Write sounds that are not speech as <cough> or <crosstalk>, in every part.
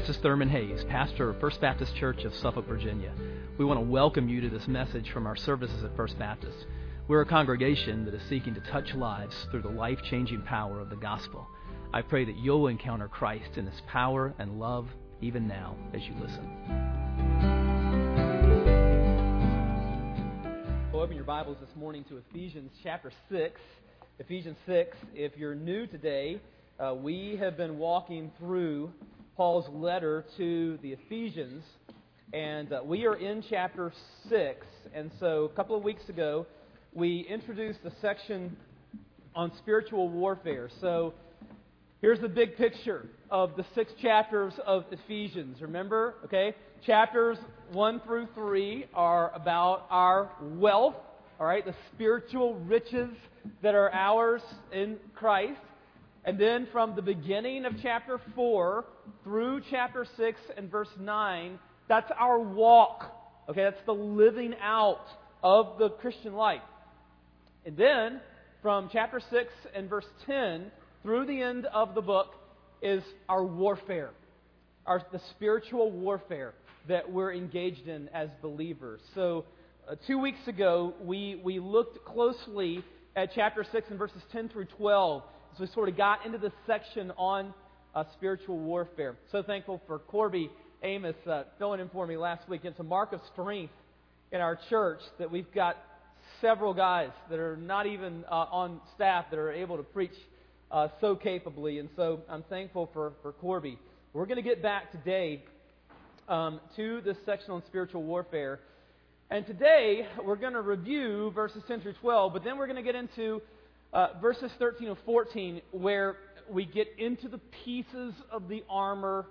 this is Thurman Hayes, pastor of First Baptist Church of Suffolk, Virginia. We want to welcome you to this message from our services at First Baptist. We're a congregation that is seeking to touch lives through the life changing power of the gospel. I pray that you'll encounter Christ in his power and love even now as you listen. Open your Bibles this morning to Ephesians chapter 6. Ephesians 6. If you're new today, uh, we have been walking through Paul's letter to the Ephesians, and uh, we are in chapter 6. And so, a couple of weeks ago, we introduced a section on spiritual warfare. So, here's the big picture of the six chapters of Ephesians. Remember, okay? Chapters 1 through 3 are about our wealth, all right, the spiritual riches that are ours in Christ. And then from the beginning of chapter 4 through chapter 6 and verse 9, that's our walk. Okay, that's the living out of the Christian life. And then from chapter 6 and verse 10 through the end of the book is our warfare, our, the spiritual warfare that we're engaged in as believers. So, uh, two weeks ago, we, we looked closely at chapter 6 and verses 10 through 12 as we sort of got into this section on uh, spiritual warfare. So thankful for Corby Amos uh, filling in for me last week. It's a mark of strength in our church that we've got several guys that are not even uh, on staff that are able to preach uh, so capably. And so I'm thankful for, for Corby. We're going to get back today um, to this section on spiritual warfare. And today we're going to review verses 10 through 12, but then we're going to get into uh, verses 13 and 14, where we get into the pieces of the armor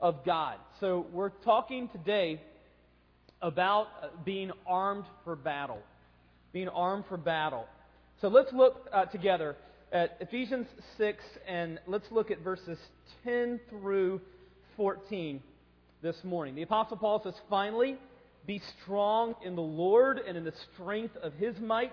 of God. So we're talking today about uh, being armed for battle. Being armed for battle. So let's look uh, together at Ephesians 6 and let's look at verses 10 through 14 this morning. The Apostle Paul says, Finally, be strong in the Lord and in the strength of his might.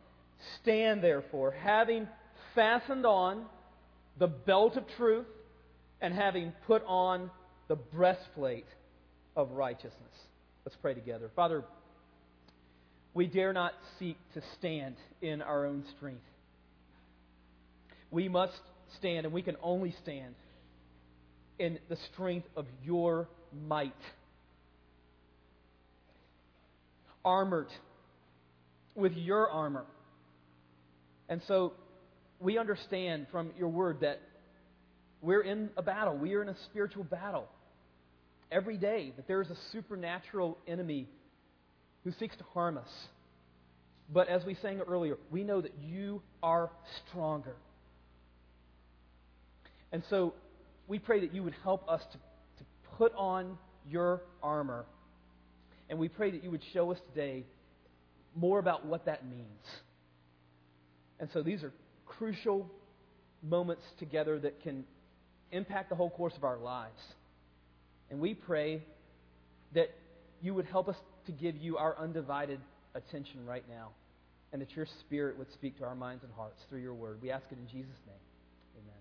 Stand therefore, having fastened on the belt of truth, and having put on the breastplate of righteousness. Let's pray together. Father, we dare not seek to stand in our own strength. We must stand, and we can only stand in the strength of your might. Armored with your armor. And so we understand from your word that we're in a battle. We are in a spiritual battle every day, that there is a supernatural enemy who seeks to harm us. But as we sang earlier, we know that you are stronger. And so we pray that you would help us to, to put on your armor. And we pray that you would show us today more about what that means. And so these are crucial moments together that can impact the whole course of our lives. And we pray that you would help us to give you our undivided attention right now, and that your Spirit would speak to our minds and hearts through your word. We ask it in Jesus' name. Amen.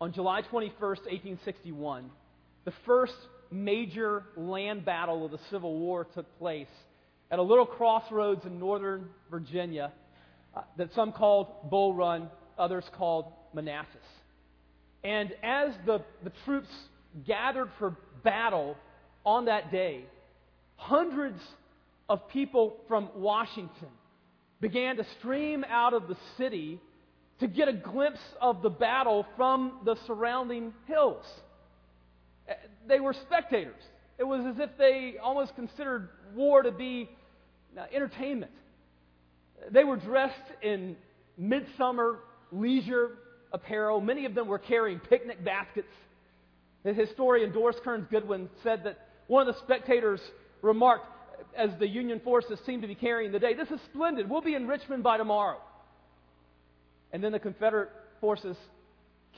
On July 21st, 1861, the first major land battle of the Civil War took place at a little crossroads in northern Virginia uh, that some called Bull Run, others called Manassas. And as the, the troops gathered for battle on that day, hundreds of people from Washington began to stream out of the city to get a glimpse of the battle from the surrounding hills. They were spectators. It was as if they almost considered war to be uh, entertainment. They were dressed in midsummer leisure apparel. Many of them were carrying picnic baskets. The historian Doris Kearns Goodwin said that one of the spectators remarked, as the Union forces seemed to be carrying the day, This is splendid. We'll be in Richmond by tomorrow. And then the Confederate forces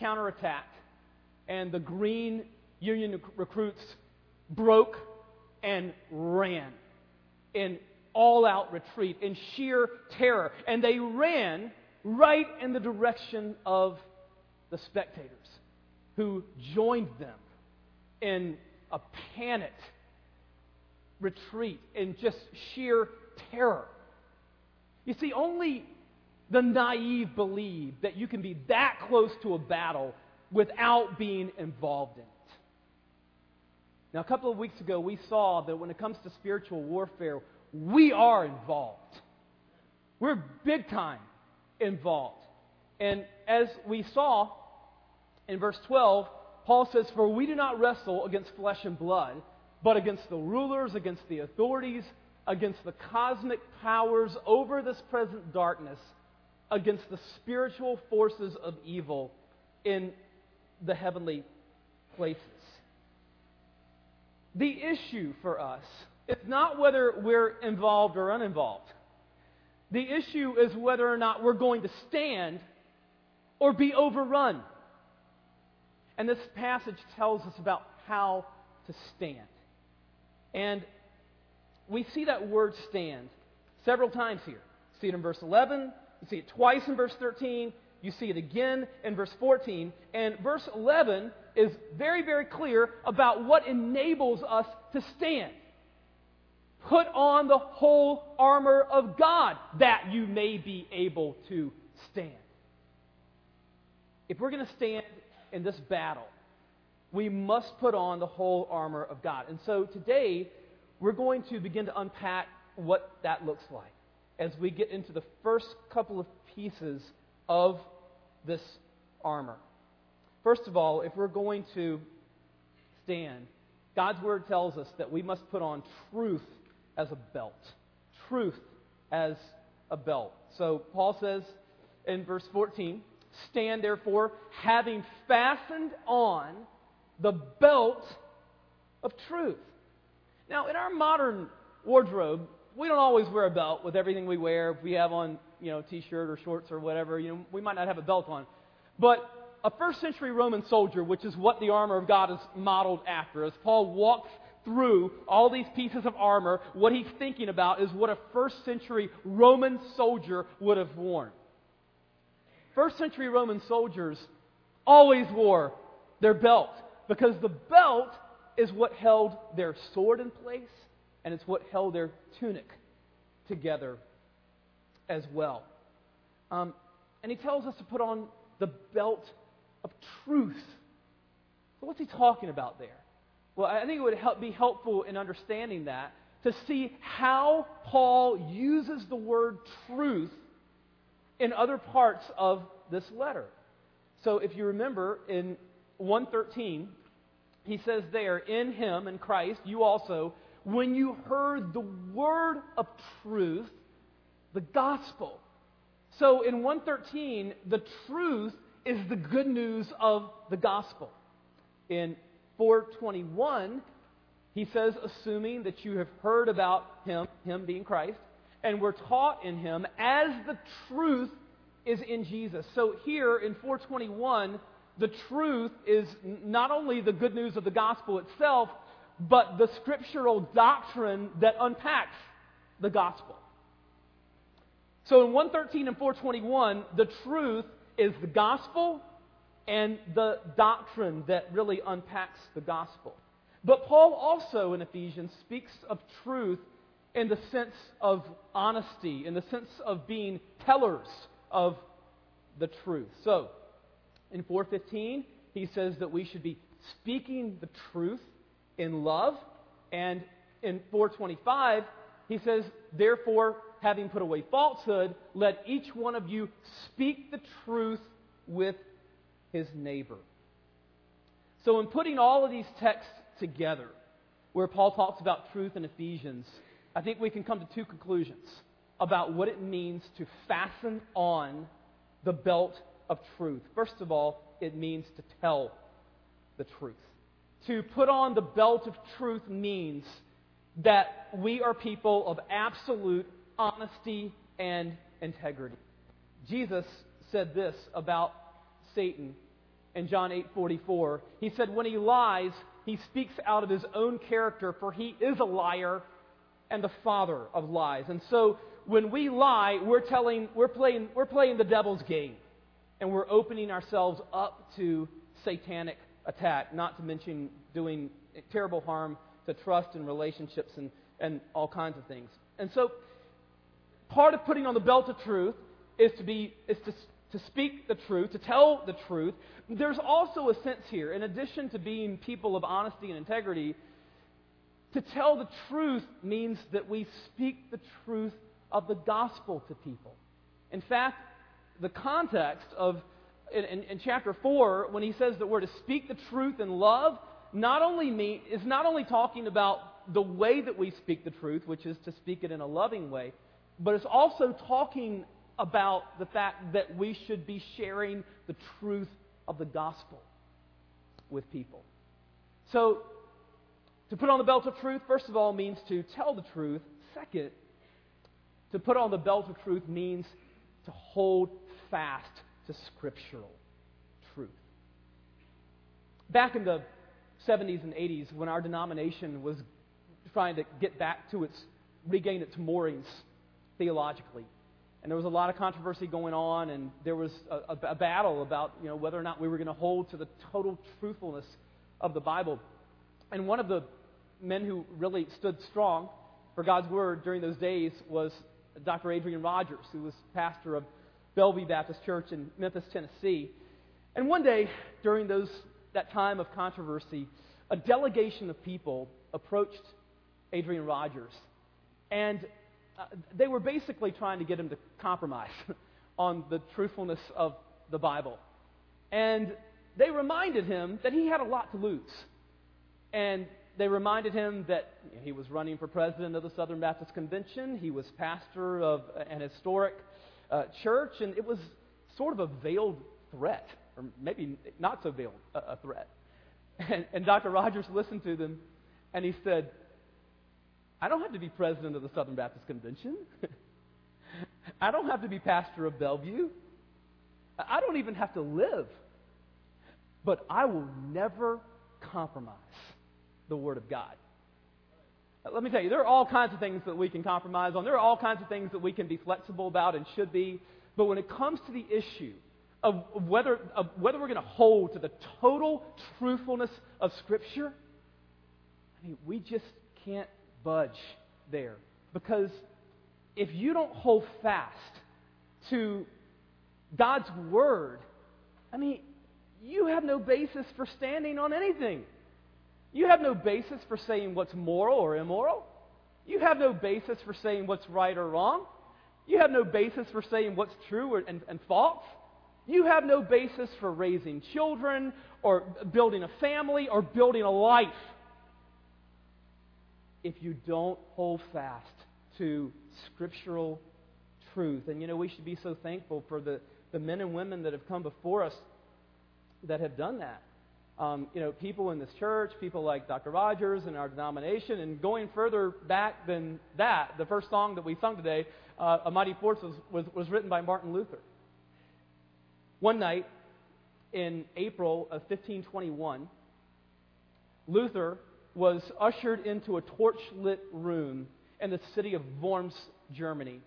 counterattacked, and the green Union recruits broke and ran in all out retreat, in sheer terror. And they ran right in the direction of the spectators who joined them in a panicked retreat, in just sheer terror. You see, only the naive believe that you can be that close to a battle without being involved in it. Now, a couple of weeks ago, we saw that when it comes to spiritual warfare, we are involved. We're big time involved. And as we saw in verse 12, Paul says, For we do not wrestle against flesh and blood, but against the rulers, against the authorities, against the cosmic powers over this present darkness, against the spiritual forces of evil in the heavenly places. The issue for us is not whether we're involved or uninvolved. The issue is whether or not we're going to stand or be overrun. And this passage tells us about how to stand. And we see that word stand several times here. See it in verse 11, you see it twice in verse 13, you see it again in verse 14. And verse 11 is very, very clear about what enables us to stand. Put on the whole armor of God that you may be able to stand. If we're going to stand in this battle, we must put on the whole armor of God. And so today, we're going to begin to unpack what that looks like as we get into the first couple of pieces of this armor. First of all, if we're going to stand, God's Word tells us that we must put on truth as a belt. Truth as a belt. So Paul says in verse 14, Stand therefore, having fastened on the belt of truth. Now, in our modern wardrobe, we don't always wear a belt with everything we wear. If we have on, you know, t-shirt or shorts or whatever, you know, we might not have a belt on. But a first century Roman soldier, which is what the armor of God is modeled after, as Paul walks through all these pieces of armor, what he's thinking about is what a first century Roman soldier would have worn. First century Roman soldiers always wore their belt because the belt is what held their sword in place and it's what held their tunic together as well. Um, and he tells us to put on the belt of truth. So, what's he talking about there? Well, I think it would help, be helpful in understanding that to see how Paul uses the word truth in other parts of this letter. So, if you remember in 113, he says there, In him, in Christ, you also when you heard the word of truth, the gospel. So in 113, the truth is the good news of the gospel. In 421, he says, assuming that you have heard about him, him being Christ, and were taught in him as the truth is in Jesus. So here in 421, the truth is not only the good news of the gospel itself, but the scriptural doctrine that unpacks the gospel. So in 113 and 421, the truth is the gospel and the doctrine that really unpacks the gospel. But Paul also in Ephesians speaks of truth in the sense of honesty, in the sense of being tellers of the truth. So, in 415, he says that we should be speaking the truth in love. And in 425, he says, Therefore, having put away falsehood, let each one of you speak the truth with his neighbor. So, in putting all of these texts together, where Paul talks about truth in Ephesians, I think we can come to two conclusions about what it means to fasten on the belt of truth. First of all, it means to tell the truth. to put on the belt of truth means that we are people of absolute honesty and integrity. Jesus said this about Satan in John 8:44. He said when he lies, he speaks out of his own character for he is a liar and the father of lies. And so when we lie, we're telling we're playing we're playing the devil's game and we're opening ourselves up to satanic attack, not to mention doing terrible harm to trust and relationships and, and all kinds of things. And so, part of putting on the belt of truth is to be is to, to speak the truth, to tell the truth. There's also a sense here, in addition to being people of honesty and integrity, to tell the truth means that we speak the truth of the gospel to people. In fact, the context of in, in, in, chapter 4, when he says that we're to speak the truth in love, not only mean, is not only talking about the way that we speak the truth, which is to speak it in a loving way, but it's also talking about the fact that we should be sharing the truth of the gospel with people. So, to put on the belt of truth, first of all, means to tell the truth. Second, to put on the belt of truth means to hold fast to scriptural truth. Back in the 70s and 80s, when our denomination was trying to get back to its, regain its moorings theologically, and there was a lot of controversy going on, and there was a, a, a battle about you know, whether or not we were going to hold to the total truthfulness of the Bible. And one of the men who really stood strong for God's word during those days was Dr. Adrian Rogers, who was pastor of Bellevue Baptist Church in Memphis, Tennessee. And one day, during those, that time of controversy, a delegation of people approached Adrian Rogers. And uh, they were basically trying to get him to compromise <laughs> on the truthfulness of the Bible. And they reminded him that he had a lot to lose. And they reminded him that he was running for president of the Southern Baptist Convention, he was pastor of an historic uh, church, and it was sort of a veiled threat, or maybe not so veiled a, a threat. <laughs> And, and Dr. Rogers listened to them, and he said, I don't have to be president of the Southern Baptist Convention. <laughs> I don't have to be pastor of Bellevue. I don't even have to live. But I will never compromise the Word of God. Let me tell you, there are all kinds of things that we can compromise on. There are all kinds of things that we can be flexible about and should be. But when it comes to the issue of whether, of whether we're going to hold to the total truthfulness of Scripture, I mean, we just can't budge there. Because if you don't hold fast to God's Word, I mean, you have no basis for standing on anything. You have no basis for saying what's moral or immoral. You have no basis for saying what's right or wrong. You have no basis for saying what's true or, and, and false. You have no basis for raising children or building a family or building a life if you don't hold fast to scriptural truth. And you know, we should be so thankful for the, the men and women that have come before us that have done that um, you know, people in this church, people like Dr. Rogers and our denomination, and going further back than that, the first song that we sung today, uh, A Mighty Fortress, was, was, was written by Martin Luther. One night in April of 1521, Luther was ushered into a torch-lit room in the city of Worms, Germany.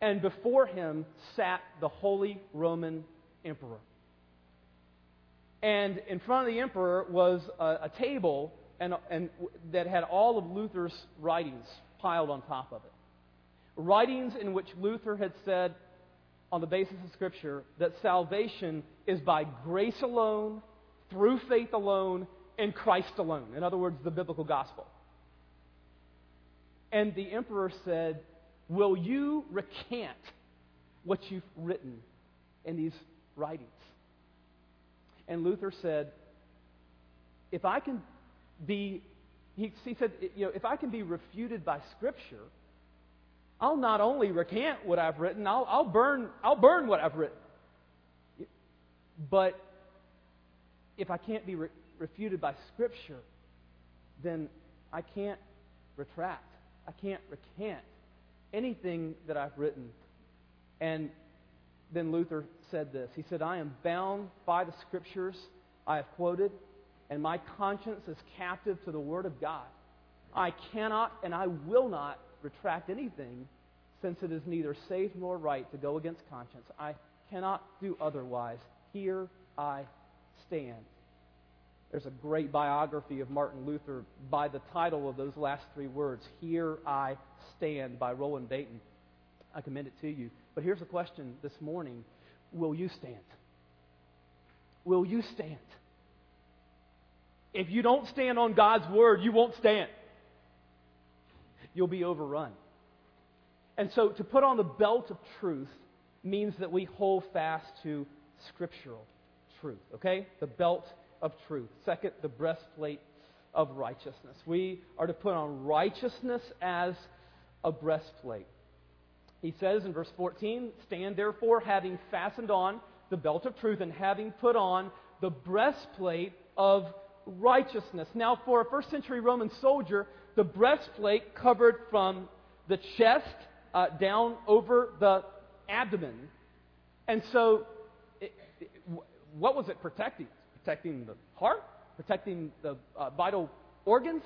And before him sat the Holy Roman Emperor. And in front of the emperor was a, a table and, and that had all of Luther's writings piled on top of it. Writings in which Luther had said, on the basis of Scripture, that salvation is by grace alone, through faith alone, in Christ alone. In other words, the biblical gospel. And the emperor said, Will you recant what you've written in these writings? And Luther said, if I can be, he, he said, you know, if I can be refuted by Scripture, I'll not only recant what I've written, I'll, I'll, burn, I'll burn what I've written. But if I can't be re- refuted by Scripture, then I can't retract. I can't recant anything that I've written. And then Luther said this He said, I am bound by the Scriptures I have quoted, and my conscience is captive to the Word of God. I cannot and I will not retract anything since it is neither safe nor right to go against conscience. I cannot do otherwise. Here I stand. There's a great biography of Martin Luther by the title of those last three words, Here I Stand, by Roland Bainton. I commend it to you. But here's the question this morning Will you stand? Will you stand? If you don't stand on God's word, you won't stand. You'll be overrun. And so to put on the belt of truth means that we hold fast to scriptural truth, okay? The belt of truth. Second, the breastplate of righteousness. We are to put on righteousness as a breastplate. He says in verse 14, Stand therefore, having fastened on the belt of truth and having put on the breastplate of righteousness. Now, for a first century Roman soldier, the breastplate covered from the chest uh, down over the abdomen. And so, it, it, what was it protecting? Protecting the heart, protecting the uh, vital organs.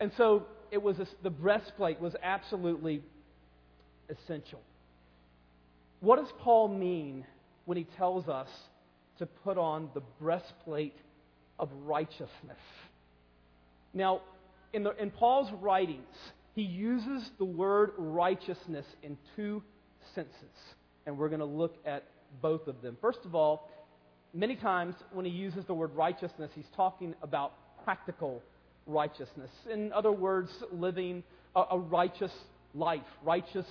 And so, it was a, the breastplate was absolutely essential. What does Paul mean when he tells us to put on the breastplate of righteousness? Now, in, the, in Paul's writings, he uses the word righteousness in two senses, and we're going to look at both of them. First of all, many times when he uses the word righteousness, he's talking about practical righteousness. In other words, living a, a righteous life, righteous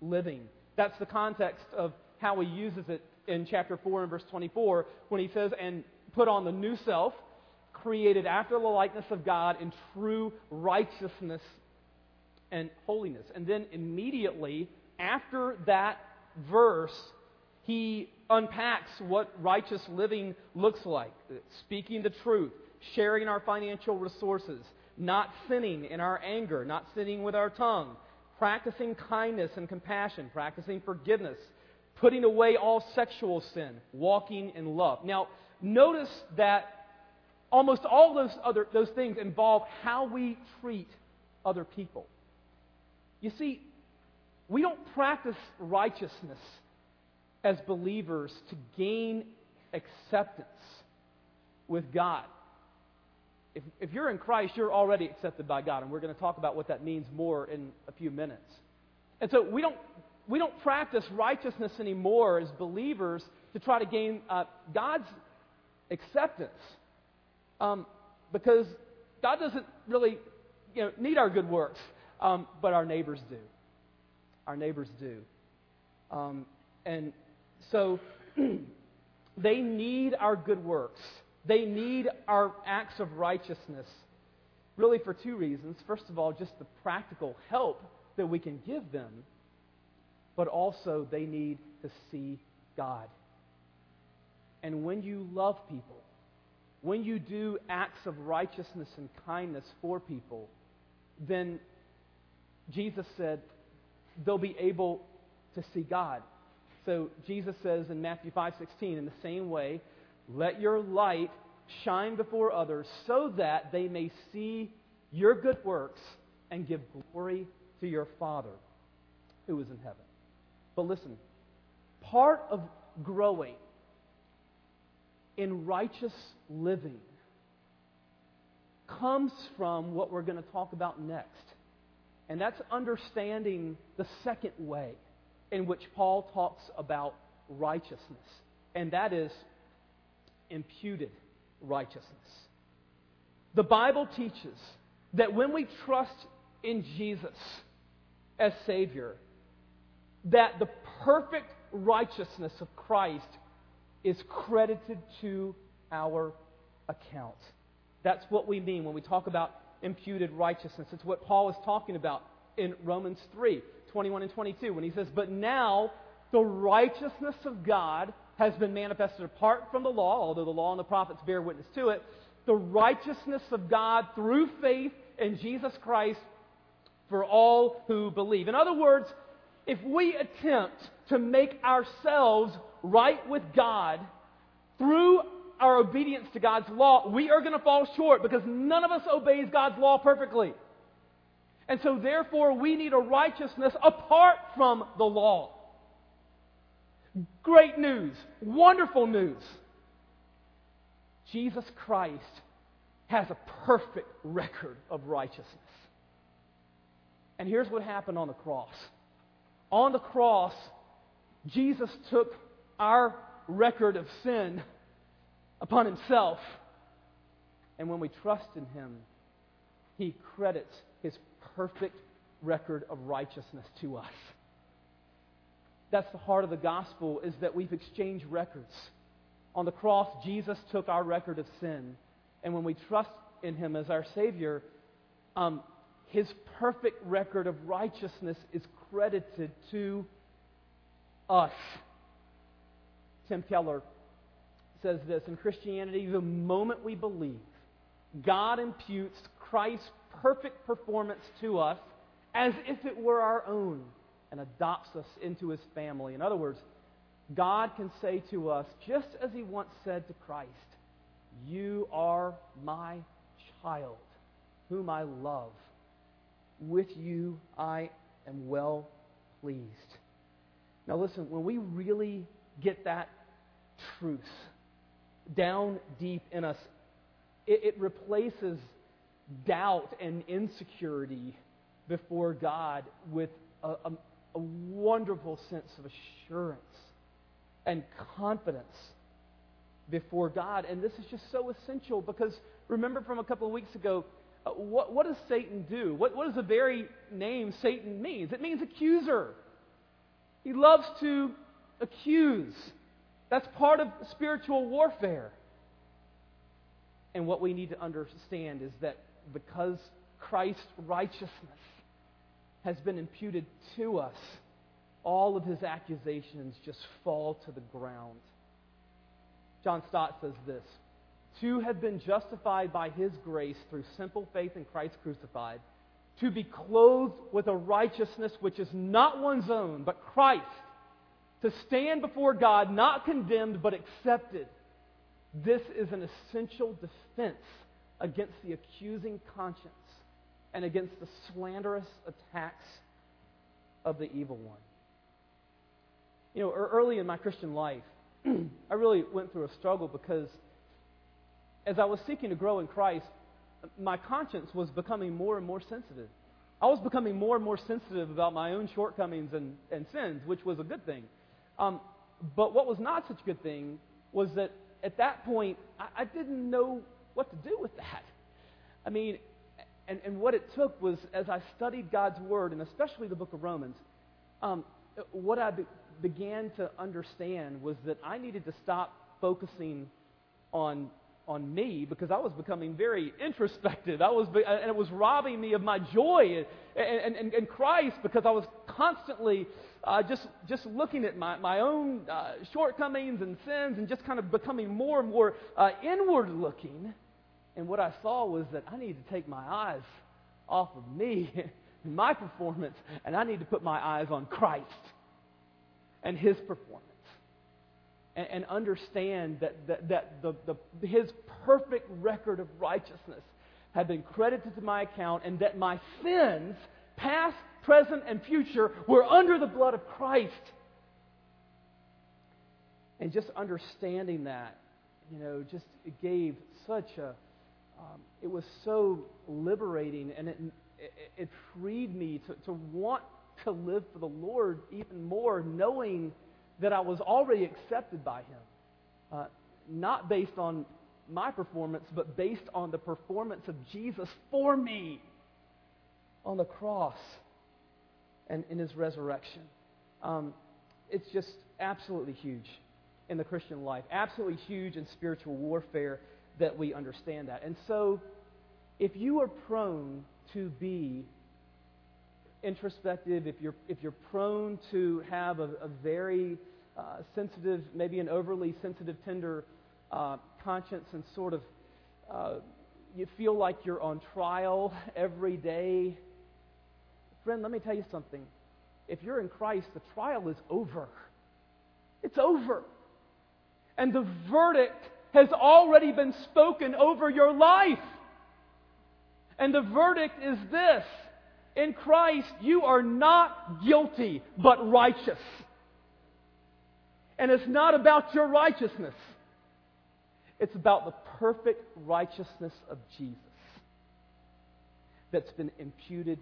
living. That's the context of how he uses it in chapter 4 and verse 24 when he says, and put on the new self, created after the likeness of God in true righteousness and holiness. And then immediately after that verse, he unpacks what righteous living looks like speaking the truth, sharing our financial resources, not sinning in our anger, not sinning with our tongue, practicing kindness and compassion, practicing forgiveness, putting away all sexual sin, walking in love. Now, notice that almost all those other those things involve how we treat other people. You see, we don't practice righteousness as believers to gain acceptance with God. If, if you're in Christ, you're already accepted by God, and we're going to talk about what that means more in a few minutes. And so we don't, we don't practice righteousness anymore as believers to try to gain uh, God's acceptance. Um, because God doesn't really you know, need our good works. Um, but our neighbors do. Our neighbors do. Um, and so <clears throat> they need our good works. They need our acts of righteousness, really for two reasons. First of all, just the practical help that we can give them, but also they need to see God. And when you love people, when you do acts of righteousness and kindness for people, then Jesus said they'll be able to see God. So Jesus says in Matthew 5:16 in the same way, let your light shine before others so that they may see your good works and give glory to your Father who is in heaven. But listen, part of growing in righteous living comes from what we're going to talk about next. And that's understanding the second way in which Paul talks about righteousness, and that is imputed righteousness. The Bible teaches that when we trust in Jesus as Savior, that the perfect righteousness of Christ is credited to our account. That's what we mean when we talk about imputed righteousness. It's what Paul is talking about in Romans 3 21 and 22 when he says, But now the righteousness of God has been manifested apart from the law, although the law and the prophets bear witness to it, the righteousness of God through faith in Jesus Christ for all who believe. In other words, if we attempt to make ourselves right with God through our obedience to God's law, we are going to fall short because none of us obeys God's law perfectly. And so, therefore, we need a righteousness apart from the law. Great news, wonderful news. Jesus Christ has a perfect record of righteousness. And here's what happened on the cross. On the cross, Jesus took our record of sin upon himself. And when we trust in him, he credits his perfect record of righteousness to us. That's the heart of the gospel is that we've exchanged records. On the cross, Jesus took our record of sin. And when we trust in him as our Savior, um, his perfect record of righteousness is credited to us. Tim Keller says this In Christianity, the moment we believe, God imputes Christ's perfect performance to us as if it were our own and adopts us into his family. In other words, God can say to us, just as he once said to Christ, You are my child, whom I love. With you I am well pleased. Now, listen, when we really get that truth down deep in us, it, it replaces doubt and insecurity before God with a, a, a wonderful sense of assurance and confidence before God. And this is just so essential because remember from a couple of weeks ago, uh, what, what, does Satan do? What, what does the very name Satan means? It means accuser. He loves to accuse. That's part of spiritual warfare. And what we need to understand is that because Christ's righteousness has been imputed to us, all of his accusations just fall to the ground. John Stott says this To have been justified by his grace through simple faith in Christ crucified, to be clothed with a righteousness which is not one's own, but Christ, to stand before God not condemned but accepted. This is an essential defense against the accusing conscience and against the slanderous attacks of the evil one. You know, early in my Christian life, <clears throat> I really went through a struggle because as I was seeking to grow in Christ, my conscience was becoming more and more sensitive. I was becoming more and more sensitive about my own shortcomings and, and sins, which was a good thing. Um, but what was not such a good thing was that at that point, I, I didn't know what to do with that. I mean, and, and what it took was as I studied God's Word, and especially the book of Romans, um, what I be, began to understand was that I needed to stop focusing on on me because I was becoming very introspective. I was, and it was robbing me of my joy and, and, and Christ because I was constantly uh, just, just looking at my, my own uh, shortcomings and sins and just kind of becoming more and more uh, inward looking. And what I saw was that I need to take my eyes off of me and <laughs> my performance, and I need to put my eyes on Christ and his performance. And, and understand that, that, that the, the, his perfect record of righteousness had been credited to my account, and that my sins, past, present, and future, were under the blood of Christ. And just understanding that, you know, just gave such a, um, it was so liberating, and it, it, it freed me to, to want to live for the Lord even more, knowing that I was already accepted by Him. Uh, not based on my performance, but based on the performance of Jesus for me on the cross and in His resurrection. Um, it's just absolutely huge in the Christian life, absolutely huge in spiritual warfare that we understand that. And so, if you are prone to be introspective, if you're, if you're prone to have a, a very uh, sensitive, maybe an overly sensitive, tender uh, conscience and sort of uh, you feel like you're on trial every day. Friend, let me tell you something. If you're in Christ, the trial is over. It's over. And the verdict has already been spoken over your life. And the verdict is this in Christ, you are not guilty, but righteous. And it's not about your righteousness, it's about the perfect righteousness of Jesus that's been imputed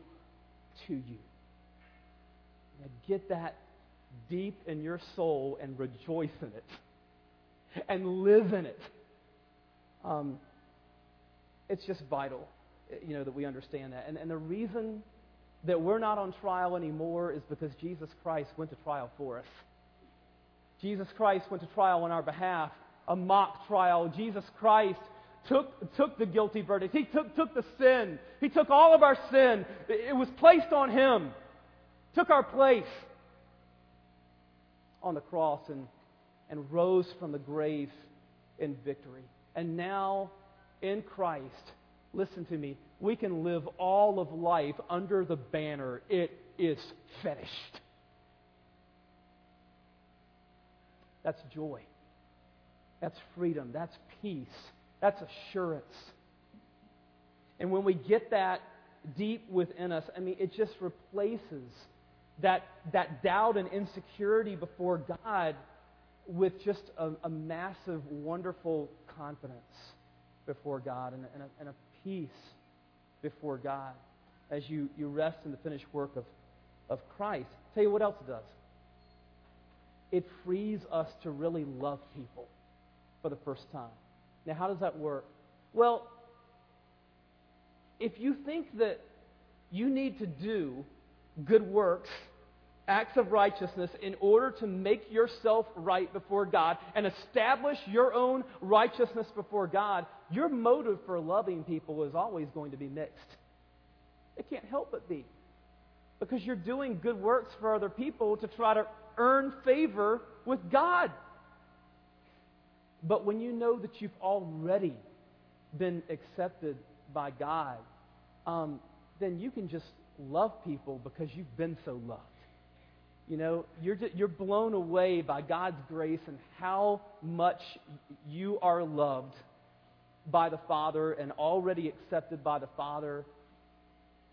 to you. Now get that deep in your soul and rejoice in it and live in it. Um, it's just vital, you know, that we understand that. And, and the reason that we're not on trial anymore is because Jesus Christ went to trial for us. Jesus Christ went to trial on our behalf, a mock trial. Jesus Christ took, took the guilty verdict. He took, took the sin. He took all of our sin. It was placed on Him, took our place on the cross and, and rose from the grave in victory. And now, in Christ, listen to me, we can live all of life under the banner, it is finished. That's joy. That's freedom. That's peace. That's assurance. And when we get that deep within us, I mean, it just replaces that, that doubt and insecurity before God with just a, a massive, wonderful confidence before God and, and, a, and a peace before God as you, you rest in the finished work of, of Christ. Tell you what else it does. It frees us to really love people for the first time. Now, how does that work? Well, if you think that you need to do good works acts of righteousness in order to make yourself right before God and establish your own righteousness before God, your motive for loving people is always going to be mixed. It can't help but be. Because you're doing good works for other people to try to earn favor with God. But when you know that you've already been accepted by God, um, then you can just love people because you've been so loved. You know, you're, you're blown away by God's grace and how much you are loved by the Father and already accepted by the Father.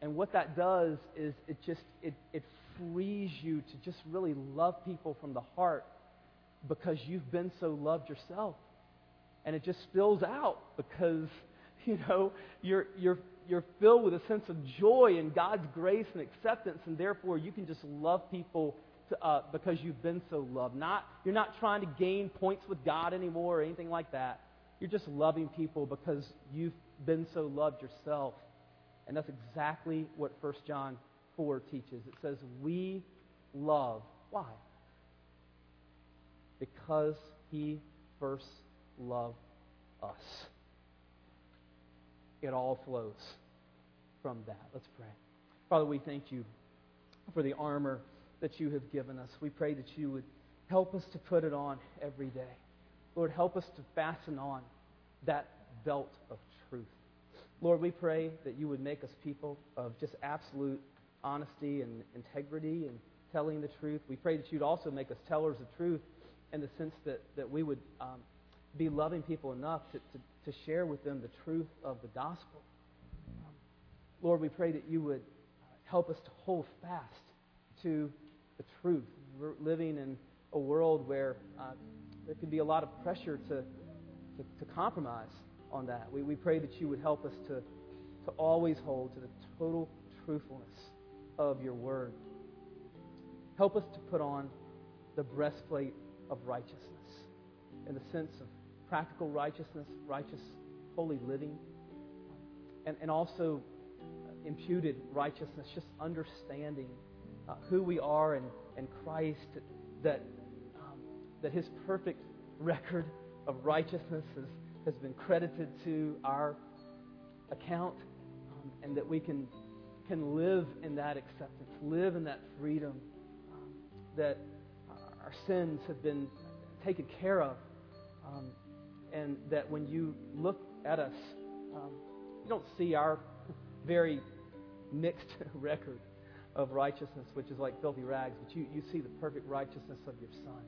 And what that does is it just it, it frees you to just really love people from the heart because you've been so loved yourself. And it just spills out because, <laughs> you know, you're, you're, you're filled with a sense of joy and God's grace and acceptance, and therefore you can just love people to, uh, because you've been so loved. Not, you're not trying to gain points with God anymore or anything like that. You're just loving people because you've been so loved yourself. And that's exactly what 1 John 4 teaches. It says, We love. Why? Because he first loved us. It all flows from that. Let's pray. Father, we thank you for the armor that you have given us. We pray that you would help us to put it on every day. Lord, help us to fasten on that belt of truth. Lord, we pray that you would make us people of just absolute honesty and integrity and telling the truth. We pray that you'd also make us tellers of truth in the sense that, that we would um, be loving people enough to, to, to, share with them the truth of the gospel. Lord, we pray that you would help us to hold fast to the truth. We're living in a world where uh, there can be a lot of pressure to, to, to compromise on that. We, we pray that you would help us to, to always hold to the total truthfulness of your word. Help us to put on the breastplate of righteousness in the sense of practical righteousness, righteous, holy living, and, and also imputed righteousness, just understanding uh, who we are in, in Christ, that, um, that His perfect record of righteousness has, has been credited to our account, um, and that we can, can live in that acceptance, live in that freedom, um, that our sins have been taken care of, um, and that when you look at us Um, you don't see our very mixed <laughs> record of righteousness, which is like filthy rags, but you, you see the perfect righteousness of your Son.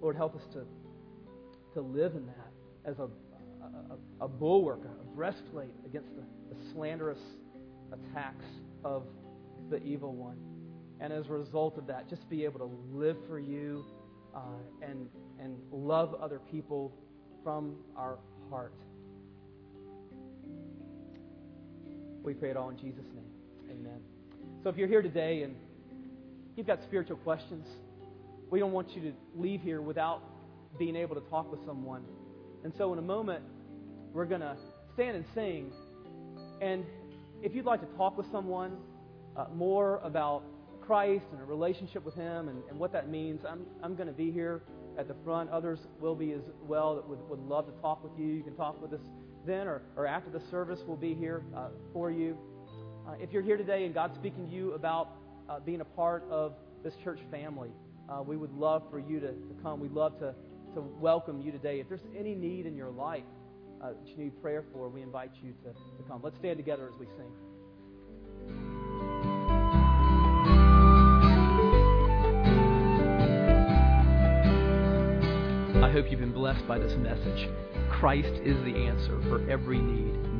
Lord, help us to, to live in that as a, a, a bulwark, a breastplate against the, the slanderous attacks of the evil one. And as a result of that, just be able to live for you uh, and, and love other people from our heart. We pray it all in Jesus' name. Amen. So if you're here today and you've got spiritual questions, we don't want you to leave here without being able to talk with someone. And so in a moment, we're going to stand and sing. And if you'd like to talk with someone uh, more about Christ and a relationship with Him and, and what that means, I'm, I'm going to be here at the front. Others will be as well that would, would love to talk with you. You can talk with us then or, or after the service. We'll be here uh, for you. Uh, if you're here today and God's speaking to you about uh, being a part of this church family, uh, we would love for you to, to come. We'd love to, to welcome you today. If there's any need in your life uh, that you need prayer for, we invite you to, to come. Let's stand together as we sing. I hope you've been blessed by this message. Christ is the answer for every need,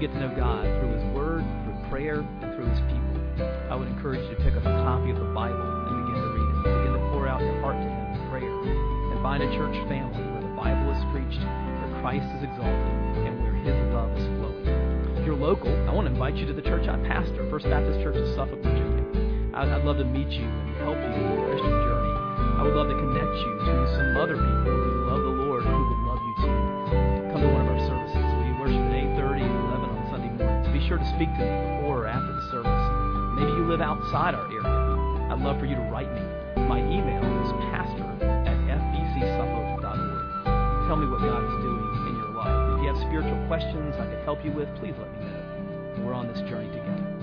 get to know God through his word, through prayer, and through his people. I would encourage you to pick up a copy of the Bible and begin to read it. Begin to pour out your heart to him in prayer. And find a church family where the Bible is preached, where Christ is exalted, and where his love is flowing. If you're local, I want to invite you to the church I pastor, First Baptist Church of Suffolk, Virginia. I'd, I'd love to meet you and help you in your Christian journey. I would love to connect you to some other people speak to me before or after the service. Maybe you live outside our area. I'd love for you to write me. My email is pastor at fbcsuffolk.org. Tell me what God is doing in your life. If you have spiritual questions I could help you with, please let me know. We're on this journey together.